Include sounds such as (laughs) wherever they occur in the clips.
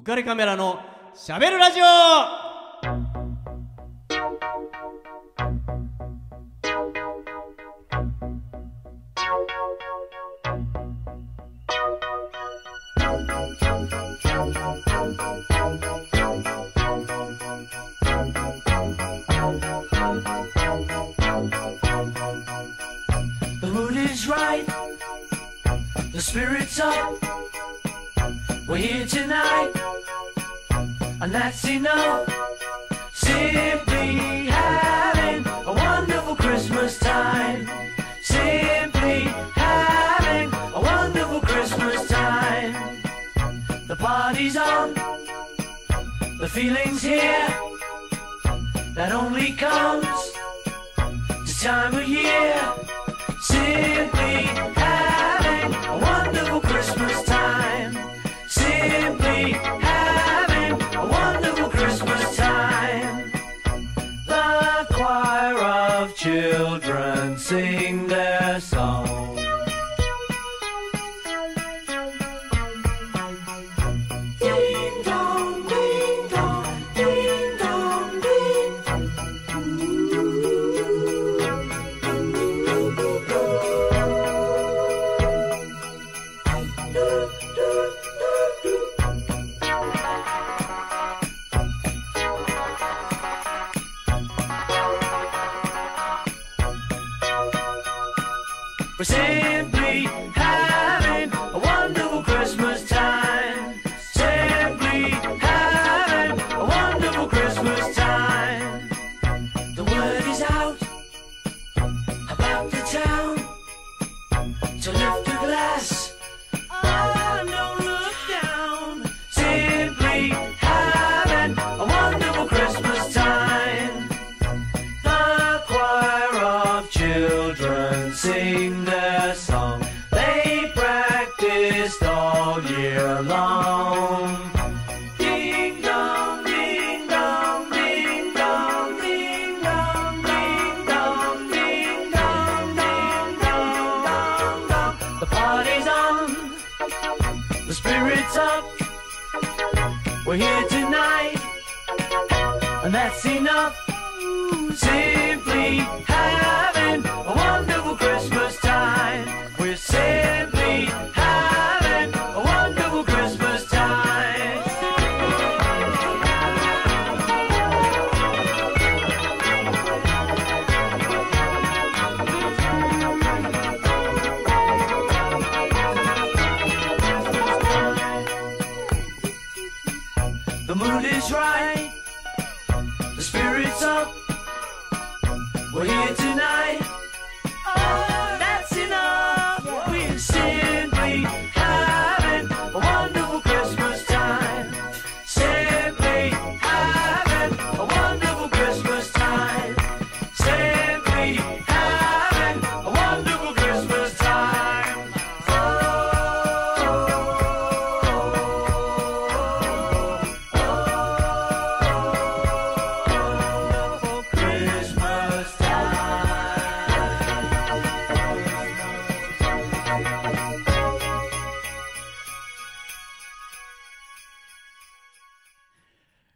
浮かれカメラのしゃべるラジオ The mood is right. The spirit's up. We're here tonight. And that's enough. Simply having a wonderful Christmas time. Simply having a wonderful Christmas time. The party's on. The feeling's here. That only comes this time of year. To lift a glass.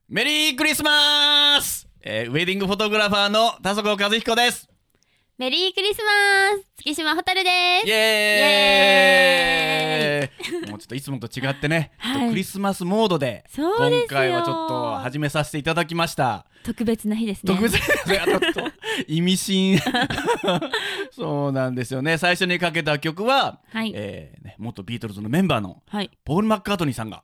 メリークリスマス、えーウェディングフォトグラファーの田底和彦です。メリークリスマス！月島蛍です。イエーイ！もうちょっといつもと違ってね、(laughs) はい。クリスマスモードで今回はちょっと始めさせていただきました。特別な日ですね。特別ですね。ちょっと意味深。(laughs) そうなんですよね。最初にかけた曲は、はい。えーね、元ビートルズのメンバーのはい。ポール・マッカートニーさんが、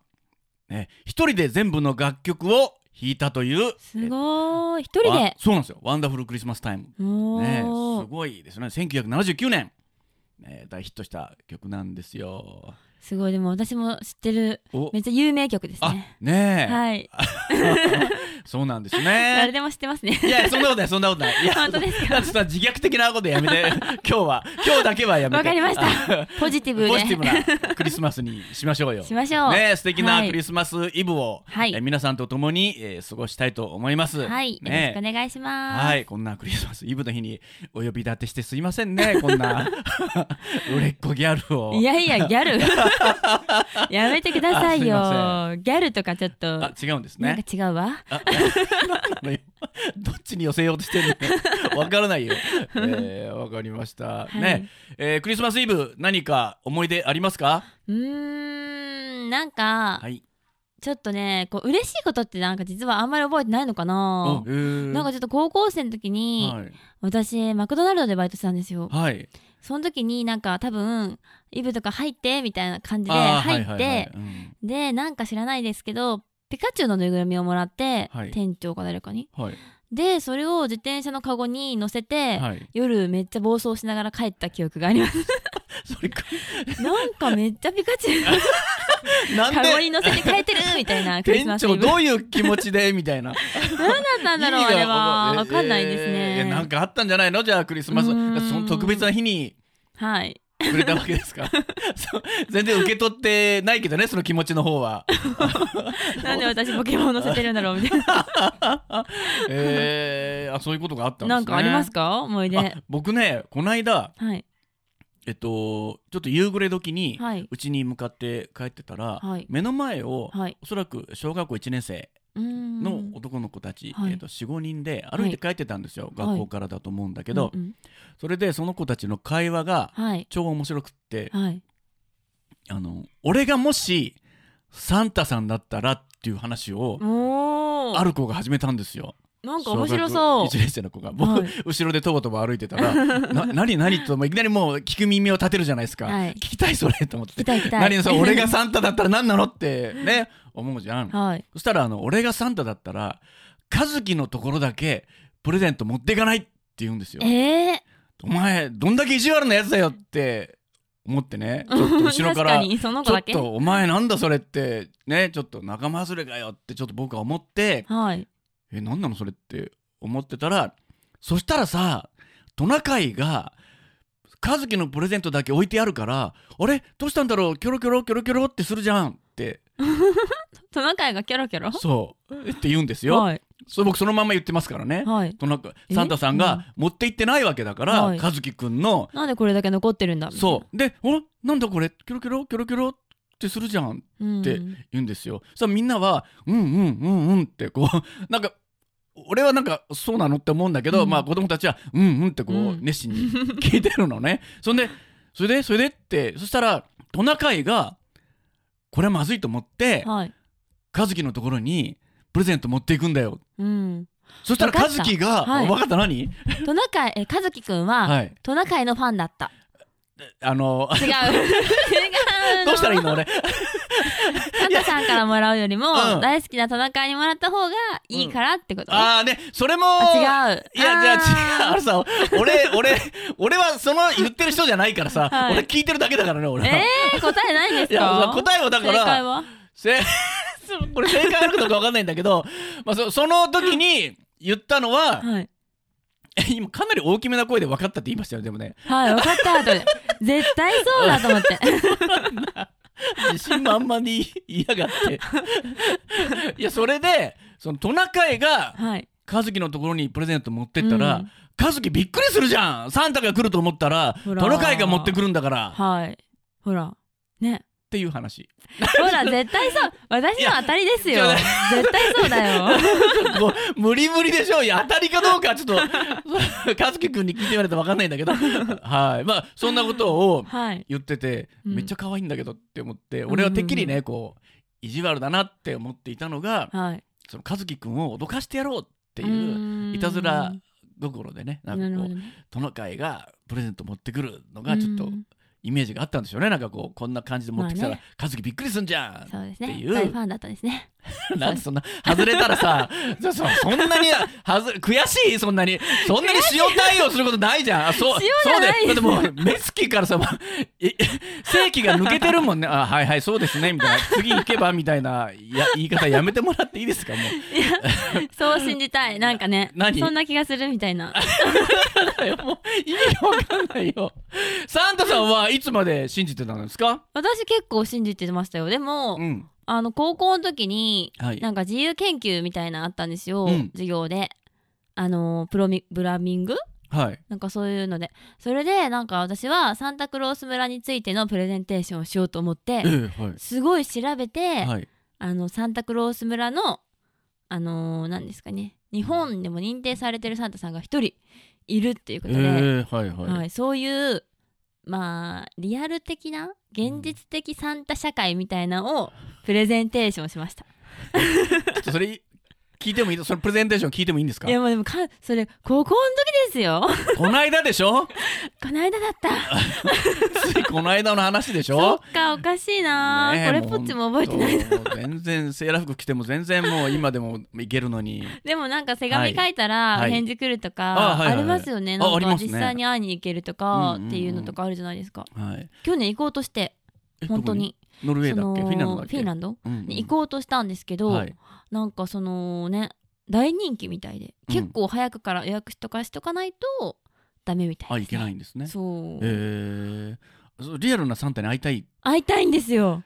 ね、一人で全部の楽曲を弾いたという。すごーい。一人わでそうなんですよ「ワンダフル・クリスマス・タイム」おね。ーすごいですね1979年、ね、大ヒットした曲なんですよすごい。でも私も知ってるお。めっちゃ有名曲ですあねねえ、はい。(laughs) そうなんです誰ねでも知ってますね。いやそんなことないそんなことない。いや本当ですか？自虐的なことやめて。今日は今日だけはやめて。わかりました。あポジティブポジティブでなクリスマスにしましょうよ。しましょう。ね素敵なはい。クリスマスイブを、はい。えー皆さんと共に、えー過ごしたいと思います。はい、よろしねくお願いします。はい、こんなクリスマスイブの日にお呼び立てしてすいませんね、こんな (laughs) 売れっ子ギャルを。いやいや、ギャル。(laughs) やめてくださいよあすい。ギャルとかちょっと、あ、違うんですなんね。か違うわ。あなんなのよどっちに寄せようとしてるの (laughs) わからないよ。えー、わかりました。はいね、えークリスマスイブ何か思い出ありますか？うーん、なんか、はい。ちょっとね、こう嬉しいことってなんか実はあんまり覚えてないのかななんかちょっと高校生の時に、はい。私マクドナルドでバイトしてたんですよ。はい。その時になんか多分イブとか入ってみたいな感じで入って、でなんか知らないですけどピカチュウのぬいぐるみをもらって、はい。店長か誰かに。はい。でそれを自転車のカゴに乗せて、はい。夜めっちゃ暴走しながら帰った記憶があります。(laughs) それか。なんかめっちゃピカチュウ (laughs) カゴでに乗せて帰ってるみたいな (laughs) クリス店マスイブ。長どういう気持ちでみたいな。何だったんだろうあれは。わかんないですね、えーなんかあったんじゃないの？じゃあクリスマス。その特別な日に。はいくれたわけですか？(laughs) そう全然受け取ってないけどねその気持ちの方は。(laughs) なんで私ポケモン乗せてるんだろうみたいな。(laughs) えー、あそういうことがあったんですね。なんかありますか？思い出。あ僕ねこの間はい。えっとちょっと夕暮れ時にはい。うちに向かって帰ってたら、はい。目の前を、はい。おそらく小学校1年生の男の子たち、はい。えっと45人で歩いて帰ってたんですよ、はい。学校からだと思うんだけど、うんうん。それでその子たちの会話がはい。超面白くって、はい。あの俺がもしサンタさんだったらっていう話をある子が始めたんですよ。なんか面白そう。1年生の子が僕、はい。後ろでとぼとぼ歩いてたら「(laughs) な何何?」ともういきなりもう聞く耳を立てるじゃないですか、はい。聞きたいそれと思って。聞きたい聞きたい。何 (laughs) 俺がサンタだったら何なのってね思うじゃん、はい。そしたらあの俺がサンタだったら和樹のところだけプレゼント持っていかないって言うんですよ。ええお前どんだけ意地悪なやつだよって思ってね。ちょっと後ろから (laughs) ちょっとお前なんだそれってねちょっと仲間外れかよってちょっと僕は思ってはいえ何なの？それって思ってたらそしたらさトナカイが和樹のプレゼントだけ置いてあるからあれ？どうしたんだろう？キョロキョロ？キョロキョロ？ってするじゃん。って。(laughs) トナカイがキョロキョロ？そう。って言うんですよ、はい。それ僕そのまま言ってますからね。はい。トナカサンタさんが持って行ってないわけだから、はい。和樹くんの。なんでこれだけ残ってるんだ？そう。で「お？なんだこれ？キョロキョロ？キョロキョロ？ってするじゃん」うん。って言うんですよ。そしたらみんなは「うんうんうんうん」ってこう (laughs) なんか俺はなんかそうなのって思うんだけど、うん。まあ子供たちは「うんうん」ってこう、うん。熱心に聞いてるのね。(laughs) そんでそれでそれでってそしたらトナカイがこれはまずいと思ってはい。和樹のところにプレゼント持っていくんだよ。うん。そしたら和わかった。樹が、はい。分かった？何？トナカイえ和樹くんは、はい。トナカイのファンだったあの違う。違うどうしたらいいの俺？(laughs) サンタさんからもらうよりも、うん。大好きなトナカイにもらった方がいいからってこと、ああねそれもあ違う。いやじゃあ違う。あのさ俺俺俺はその言ってる人じゃないからさ、はい。俺聞いてるだけだからね俺は。えー、答えないんですいやか答えはだから正解は？せ (laughs) これ正解あるかどうか分かんないんだけど、まあ、そその時に言ったのははい (laughs) 今かなり大きめな声で分かったって言いましたよでもね。はい分かったと絶対そうだと思って。(laughs) 自信満々に言いやがって。(laughs) いやそれでそのトナカイがはい。和樹のところにプレゼント持ってったら、うん。和樹びっくりするじゃん。サンタが来ると思ったらトナカイが持ってくるんだから。っはい。ほら。ねていう話。ほら絶対そう。私の当たりですよ。絶対そうだよ。(laughs) こう無理無理でしょいや当たりかどうかちょっと和樹君に聞いてみないと分かんないんだけど。はい。まあそんなことをはい。言ってて、うん。めっちゃ可愛いんだけどって思って俺はてっきりねこう意地悪だなって思っていたのがはい。その和樹君を脅かしてやろうってういういたずら心でねなんかこうねトナカイがプレゼント持ってくるのがちょっとうんイメージがあったんでしょうね。なんかこうこんな感じで持ってきたら、まあね。和樹びっくりすんじゃん。そうですね。っていう。大ファンだったんですね (laughs) なんでそんな外れたらさ (laughs) そそそんなにはず悔しい？そんなに。そんなに塩対応することないじゃん。あそう塩じゃないそうでだってもう目つきからさ正気が抜けてるもんね。あはいはいそうですねみたいな。次行けばみたいなや言い方やめてもらっていいですかもう。そう信じたい。なんかね (laughs) 何？そんな気がするみたいな。だよもう意味がわかんないよ。サンタさんはいつまで信じてたんですか？私結構信じてましたよ。でも、うんあの高校の時に、はい。なんか自由研究みたいなのあったんですよ、うん。授業で。あのプロミブラミング？はい。なんかそういうので。それでなんか私はサンタクロース村についてのプレゼンテーションをしようと思ってええはい。すごい調べて、はい。あのサンタクロース村のあのー何ですかね。日本でも認定されてるサンタさんが一人いるっていうことえで、えはいはい、はい、そういうまあリアル的な現実的サンタ社会みたいなのをプレゼンテーションしました。ちょっとそれ聞いてもいい？そのプレゼンテーション聞いてもいいんですか？いやもうでもかそれ高校の時ですよ。この間でしょ？この間だった。ついこの間の話でしそょっかおかしいな、ねえこれっぽっちも覚えてない全然セーラー服着ても全然もう今でもいけるのに。でもなんか手紙書いたらはい。返事来るとあかありますよね。あなんか実際に会いに行けるとうんかっていうのとかあるじゃないですか。はい。去年行こうとしてえ本当にノルウェーだっけ？フィンランドだっけ？フィンランド？うんうん。に行こうとしたんですけど、はい。なんかそのね大人気みたいで、うん。結構早くから予約とかしとかないとダメみたいです、ね、あいけないんですね。そう、えー。リアルなサンタに会いたい。会いたいんですよ。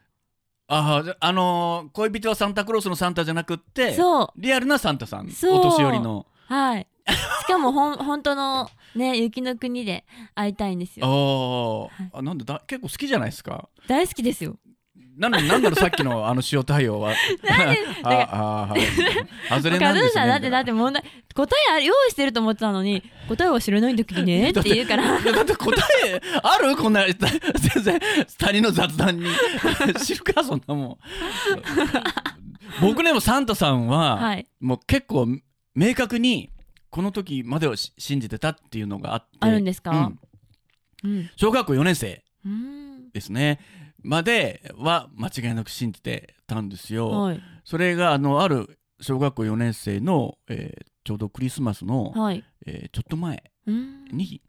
あじゃあのー恋人はサンタクロースのサンタじゃなくってそう。リアルなサンタさんそう。お年寄りの。はい。しかもほん本当のね雪の国で会いたいんですあよーあなんでだ結構好きじゃないですか？大好きですよなのになんだろうさっきの (laughs) あの塩対応は。(laughs) ああはい外れなんですね。さんだってだって問題答えあ用意してると思ってたのに答えは知らないん (laughs) だけどねって言うから。だって答えある？こんな全然他人の雑談に。知るかそんなもん。僕ねもサンタさんは、はい。もう結構明確にこの時までをし信じてたっていうのがあって。あるんですか？うん。うん小学校4年生うん。ですねまでは間違いなく信じてたんですよ、はい。それがあのある小学校4年生の、えーちょうどクリスマスの、はい。えーちょっと前うん。に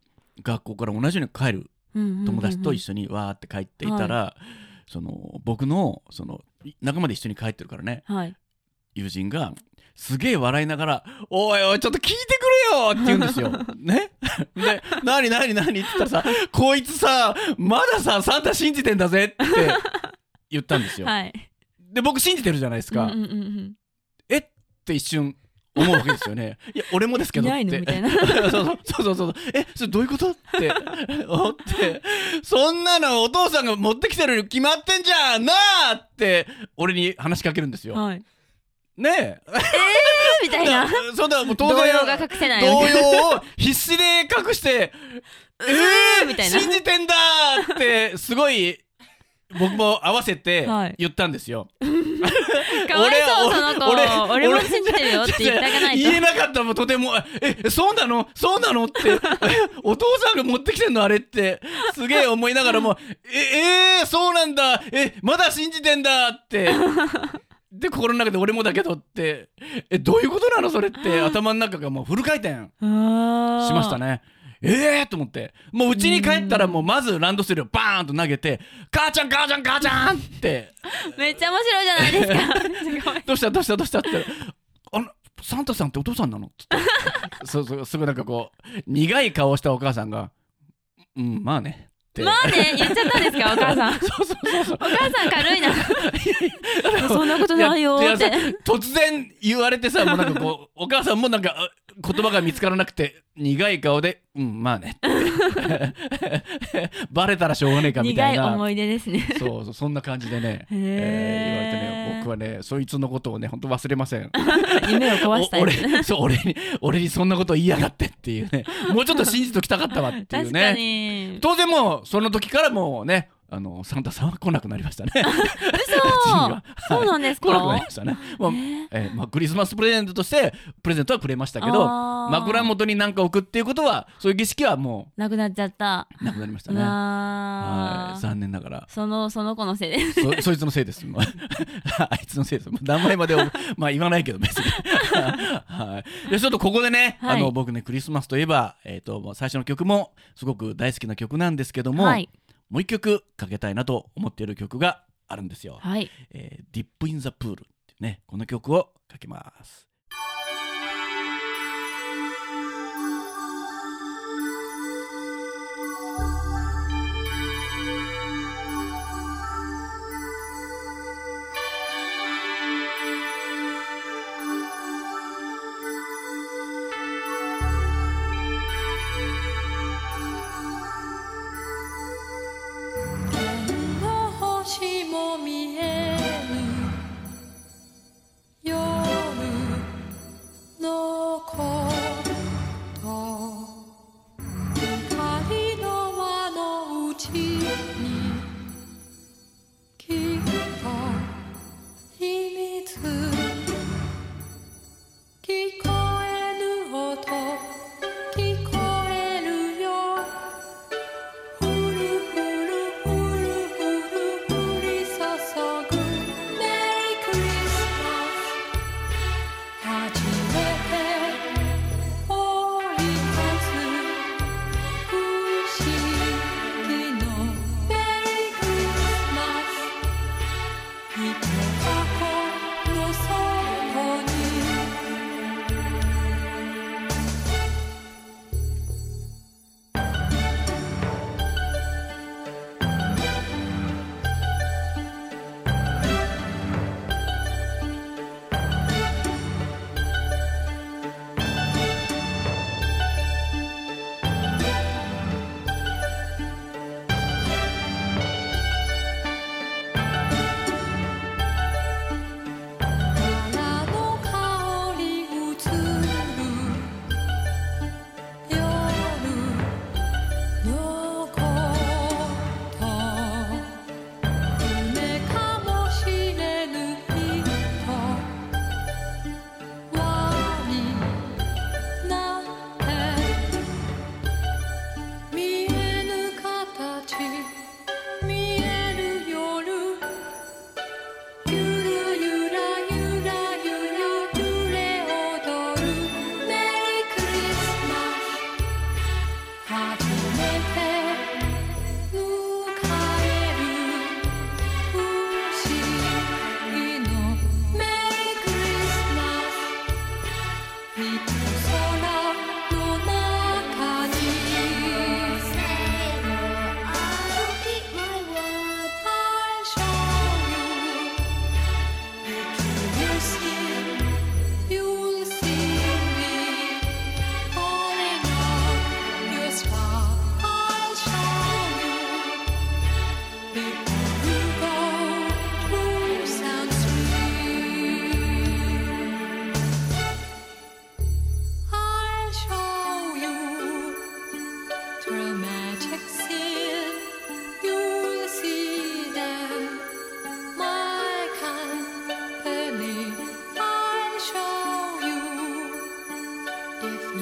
学校から同じように帰る友達と一緒にわーって帰っていたら、その僕のそのい仲間で一緒に帰ってるからね。はい。友人がすげえ笑いながら「おいおいちょっと聞いてくれよ!」って言うんですよ。(laughs) ね？(laughs) で「何何何?」って言ったらさ「こいつさまださサンタ信じてんだぜ」って言ったんですよ。はいで僕信じてるじゃないですか。うんうんうんうんえ？って一瞬思うわけですよね。(laughs) いや俺もですけどいないって。の？みたいなそうそうそうそうそうえ？それどういうこと？って思ってそんなのお父さんが持ってきてるに決まってんじゃんなあって俺に話しかけるんですよ。はいねえ。みたいな。そうだもう当然動揺が隠せない。動揺を必死で隠して (laughs) えー、みたいな。信じてんだってすごい僕も合わせてはい。言ったんですよ。(laughs) かわいそう俺その子。俺俺も信じてるよって言ってあげないと。言えなかったもんとても。えそうなの？そうなの？って。え (laughs) お父さんが持ってきてんのあれって。すげえ思いながらもええー、そうなんだ。えまだ信じてんだってで心の中で俺もだけどって。えどういうことなの？それって。頭の中がもうフル回転。ししましたね。ええー、と思って。もう家に帰ったらもうまずランドセルをバーンと投げて「母ちゃん母ちゃん母ちゃん!」って。(laughs) めっちゃ面白いじゃないですか。(laughs) どうしたどうしたどうしたって。あのサンタさんってお父さんなの?」って。(laughs) そうそうすぐなんかこう苦い顔をしたお母さんが「うんまあね」まあね言っちゃったんですか (laughs) お母さん。そうそうそうそう。お母さん軽いな。(laughs) そんなことないよーって。突然言われてさもうなんかこうお母さんもなんかあ言葉が見つからなくて苦い顔で「うんまあね」(laughs) バレたらしょうがねえかみたいな。苦い思い出ですね。そうそうそんな感じでね、えー言われてね僕はねそいつのことをね本当忘れません。(laughs) 夢を壊したおいです俺 (laughs) そう俺に俺にそんなこと言いやがってっていうね。もうちょっと信じときたかったわっていう確かねに。当然もうその時からもうねあのサンタさんは来なくなりましたね。嘘 (laughs) はそうなんです来なくなりかましたね。まあえーえーまあ、クリスマスプレゼントとしてプレゼントはくれましたけど枕元に何か置くっていうことはそういう儀式はもなくなっちゃったうなくなりましたうね。はい、残念ながらそのその子のせいですそそいつのせいです。(laughs) あいつのせいです。もう名前までお (laughs) まあ言わないけど別に。はい。でちょっとここでね、はいあの僕ねクリスマスといえばえっ、ともう最初の曲もすごく大好きな曲なんですけども、はいもう一曲かけたいなと思っている曲があるんですよ。はいえー、ディップインザプールっていうねこの曲をかけます。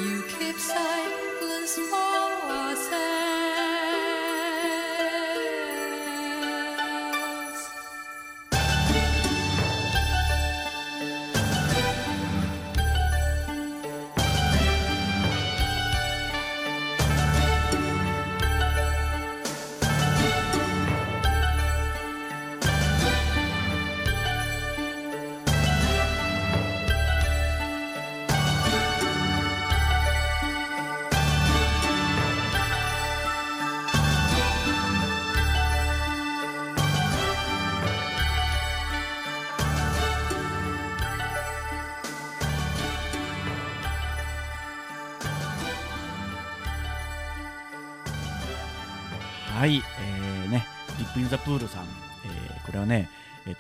You keep silence for ourselves.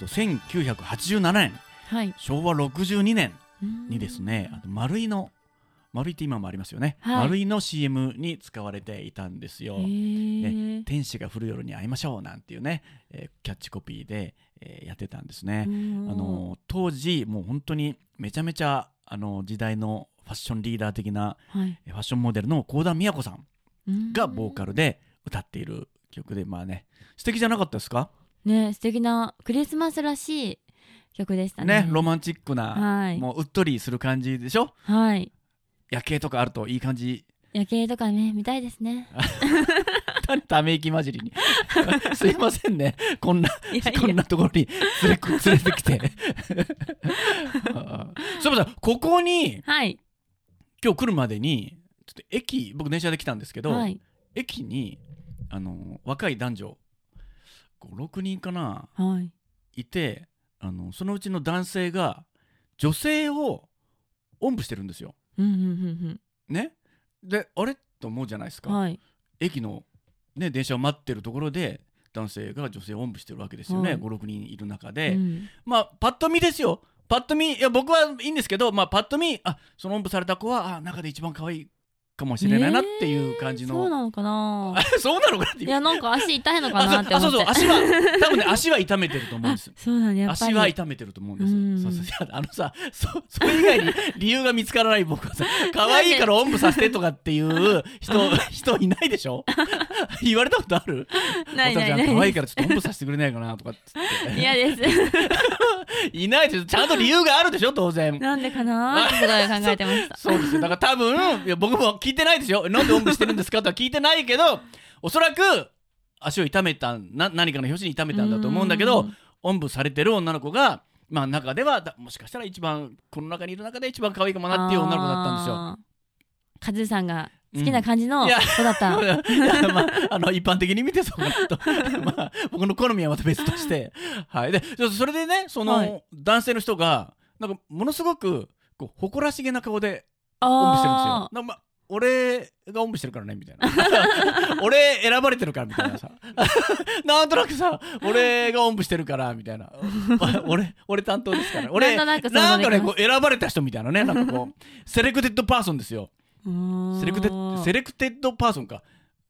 と1987年、はい。昭和62年にですね、丸井の丸いって今もありますよね、はい。丸いの CM に使われていたんですよ。天使が降る夜に会いましょうなんていうね、えーキャッチコピーで、えーやってたんですね。うん。あの当時もう本当にめちゃめちゃあの時代のファッションリーダー的なはい。えーファッションモデルの幸田美也子さんがボーカルで歌っている曲でまあね素敵じゃなかったですか？ね素敵なクリスマスらしい曲でしたね。ねロマンチックな、はい。もううっとりする感じでしょ？はい。夜景とかあるといい感じ。夜景とかね見たいですね。た (laughs) め息混じりに。(laughs) すいませんね。こんなこんなところに連れ (laughs) 連れてきて。そういえばさここにはい。今日来るまでにちょっと駅僕電車で来たんですけど、はい。駅にあの若い男女56人かなはい。いてあのそのうちの男性が女性をおんぶしてるんですよ。ね、であれ？と思うじゃないですか、うんはい。駅の、ね、電車を待ってるところで男性が女性をおんぶしてるわけですよね、はい。56人いる中で、うん。まあパッと見ですよ。パッと見いや僕はいいんですけど、まあ、パッと見あそのおんぶされた子はあ中で一番可愛いかもしれないなっていう感じえーの、そうなのかな。(laughs) そうなのかなっていやなんか足痛いのかなってあ思って。そうあそうそう足は多分ね足は痛めてると思うんです。(laughs) そうなんだ足は痛めてると思うんです。うん。そうそう。あのさそそれ以外に理由が見つからない僕はさ (laughs) 可愛いからおんぶさせてとかっていう人人いないでしょ？言われたことある？ないないない。可愛いからちょっとおんぶさせてくれないかなとかっつって。嫌です。いないですちゃんと理由があるでしょ？当然。なんでかなってすごい考えてました。そうですよ。だから多分いや僕も聞いてないですよなんでおんぶしてるんですか？とは聞いてないけどおそらく足を痛めたな何かの拍子に痛めたんだと思うんだけどうん。おんぶされてる女の子がまあ中ではだもしかしたら一番この中にいる中で一番可愛いかもなっていう女の子だったんですよ。カズーさんが好きな感じの子だった、いやまあ、あの一般的に見てそうかなと (laughs) まあ僕の好みはまた別として、はい、でそそれでねその、はい。男性の人がなんかものすごくこう誇らしげな顔でおんぶしてるんですよ俺がおんぶしてるからねみたいな。(laughs) 俺選ばれてるからみたいなさ。(laughs) なんとなくさ俺がおんぶしてるからみたいな。(laughs) 俺俺担当ですから。俺なんかねこう選ばれた人みたいなねなんかこう selected person ですよ。selecte selected person か。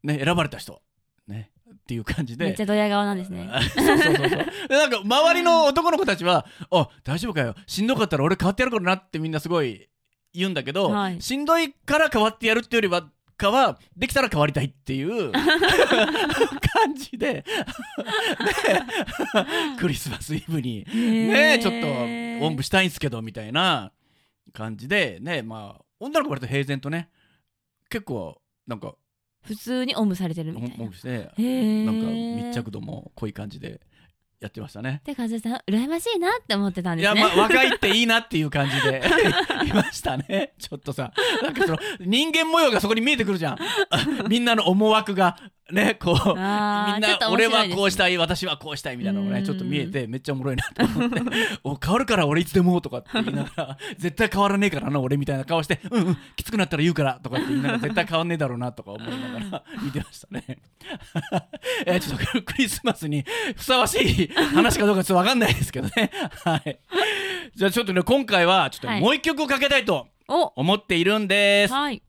ね選ばれた人。ねっていう感じで。めっちゃドヤ顔なんですね。そうそうそうそう。でなんか周りの男の子たちは「あ大丈夫かよ。しんどかったら俺変わってやるからな」ってみんなすごい言うんだけど、はい。しんどいから変わってやるっていうよりはかはできたら変わりたいっていう (laughs) 感じで、(laughs) ね、クリスマスイブにねちょっとおんぶしたいんすけどみたいな感じでねまあ女の子割と平然とね結構なんか普通におんぶされてるおみたいな。んぶしてなんか密着度も濃い感じでやってましたね。でカズーさん羨ましいなって思ってたんいや、ですねまあ、若いっていいなっていう感じで (laughs) いましたね。ちょっとさ、なんかその人間模様がそこに見えてくるじゃん。みんなの思惑が。ね、こう、みんな俺はこうしたい、私はこうしたいみたいなのがね、うんちょっと見えて、めっちゃおもろいなと思って、お変わるから俺いつでもとかって言いながら、(laughs) 絶対変わらねえからな、俺みたいな顔して、うんうん、きつくなったら言うからとかって言いながら、絶対変わんねえだろうなとか思いながら (laughs) 見てましたね。(laughs) えーちょっとクリスマスにふさわしい話かどうかちょっとわかんないですけどね。はい。じゃあちょっとね、今回はちょっとはいもう一曲をかけたいとお思っているんです。はい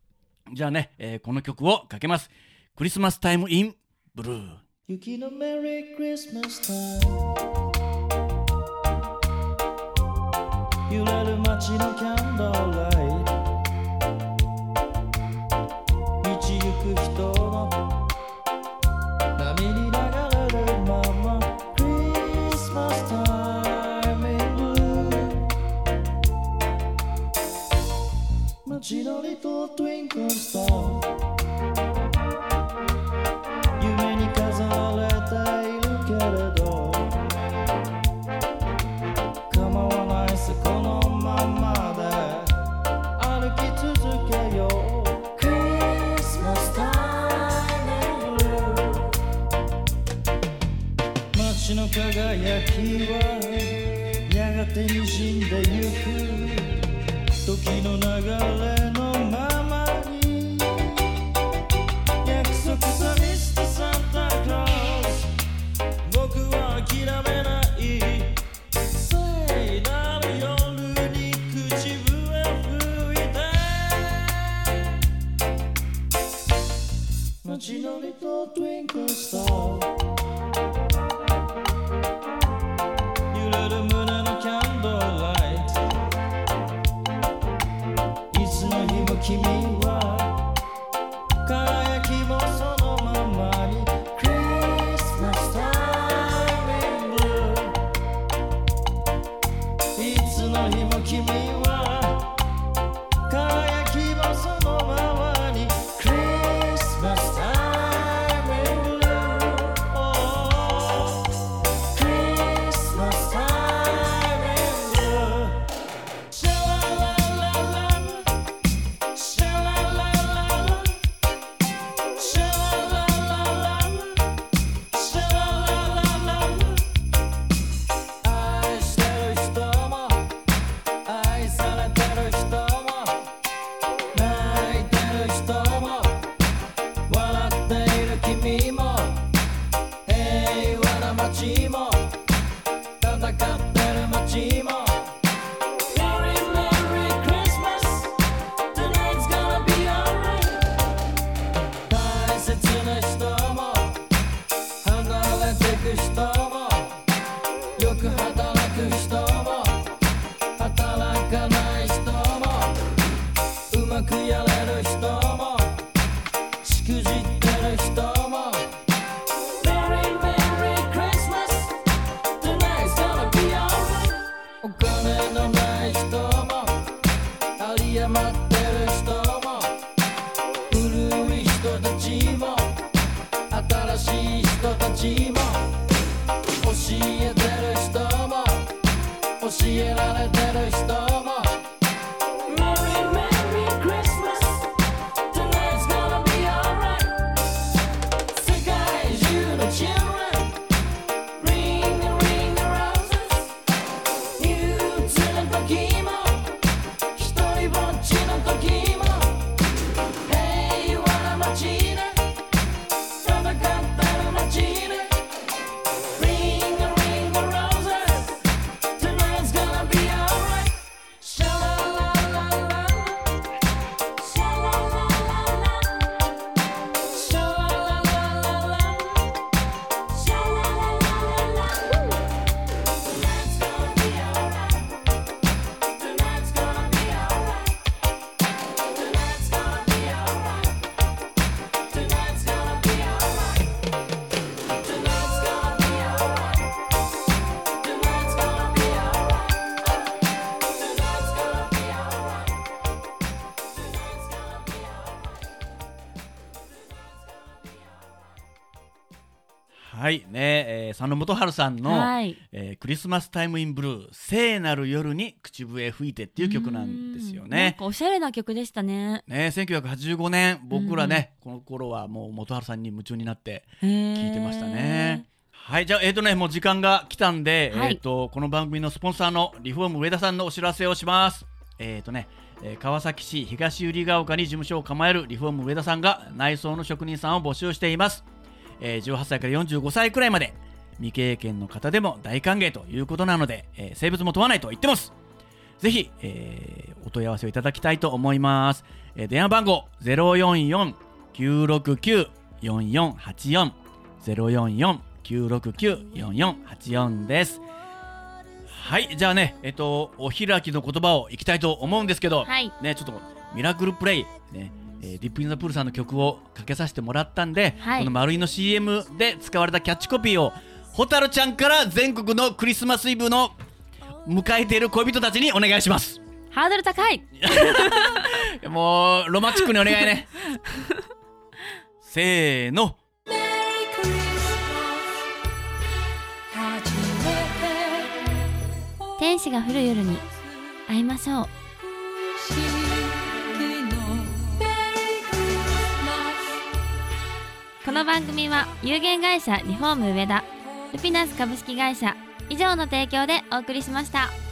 じゃあね、えーこの曲をかけます。クリスマスタイムインブルー。雪のメリークリスマスタイム揺れる街のキャンドルライト道行く人の波に流れるままクリスマスタイムインブルー街のリトルトゥインクルスター輝きはやがて滲んでゆく。時の流れの佐野元春さんの、はいえークリスマスタイムインブルー聖なる夜に口笛吹いてっていう曲なんですよね。かおしゃれな曲でしたねね1985年僕らね、この頃はもう元春さんに夢中になって聞聞いてましたね。はいじゃあえっ、とねもう時間が来たんで、はいえっ、とこの番組のスポンサーのリフォーム上田さんのお知らせをします。えっ、とね、えー川崎市東百合ヶ丘に事務所を構えるリフォーム上田さんが内装の職人さんを募集しています。えー18歳から45歳くらいまで未経験の方でも大歓迎ということなので、えー性別も問わないと言ってます。ぜひ、えーお問い合わせをいただきたいと思います。えー電話番号044-969-4484 044-969-4484です。はい、じゃあね、えっと、お開きの言葉をいきたいと思うんですけど、はいね、ちょっとミラクルプレイ、ね、えーディップインザプールさんの曲をかけさせてもらったんで、はいこの丸いの CM で使われたキャッチコピーを、蛍ちゃんから全国のクリスマスイブの迎えている恋人たちにお願いします。ハードル高い (laughs) もう、ロマンチックにお願いね。せーの。天使が降る夜に会いましょうこの番組は有限会社リフォーム上田ルピナス株式会社以上の提供でお送りしました。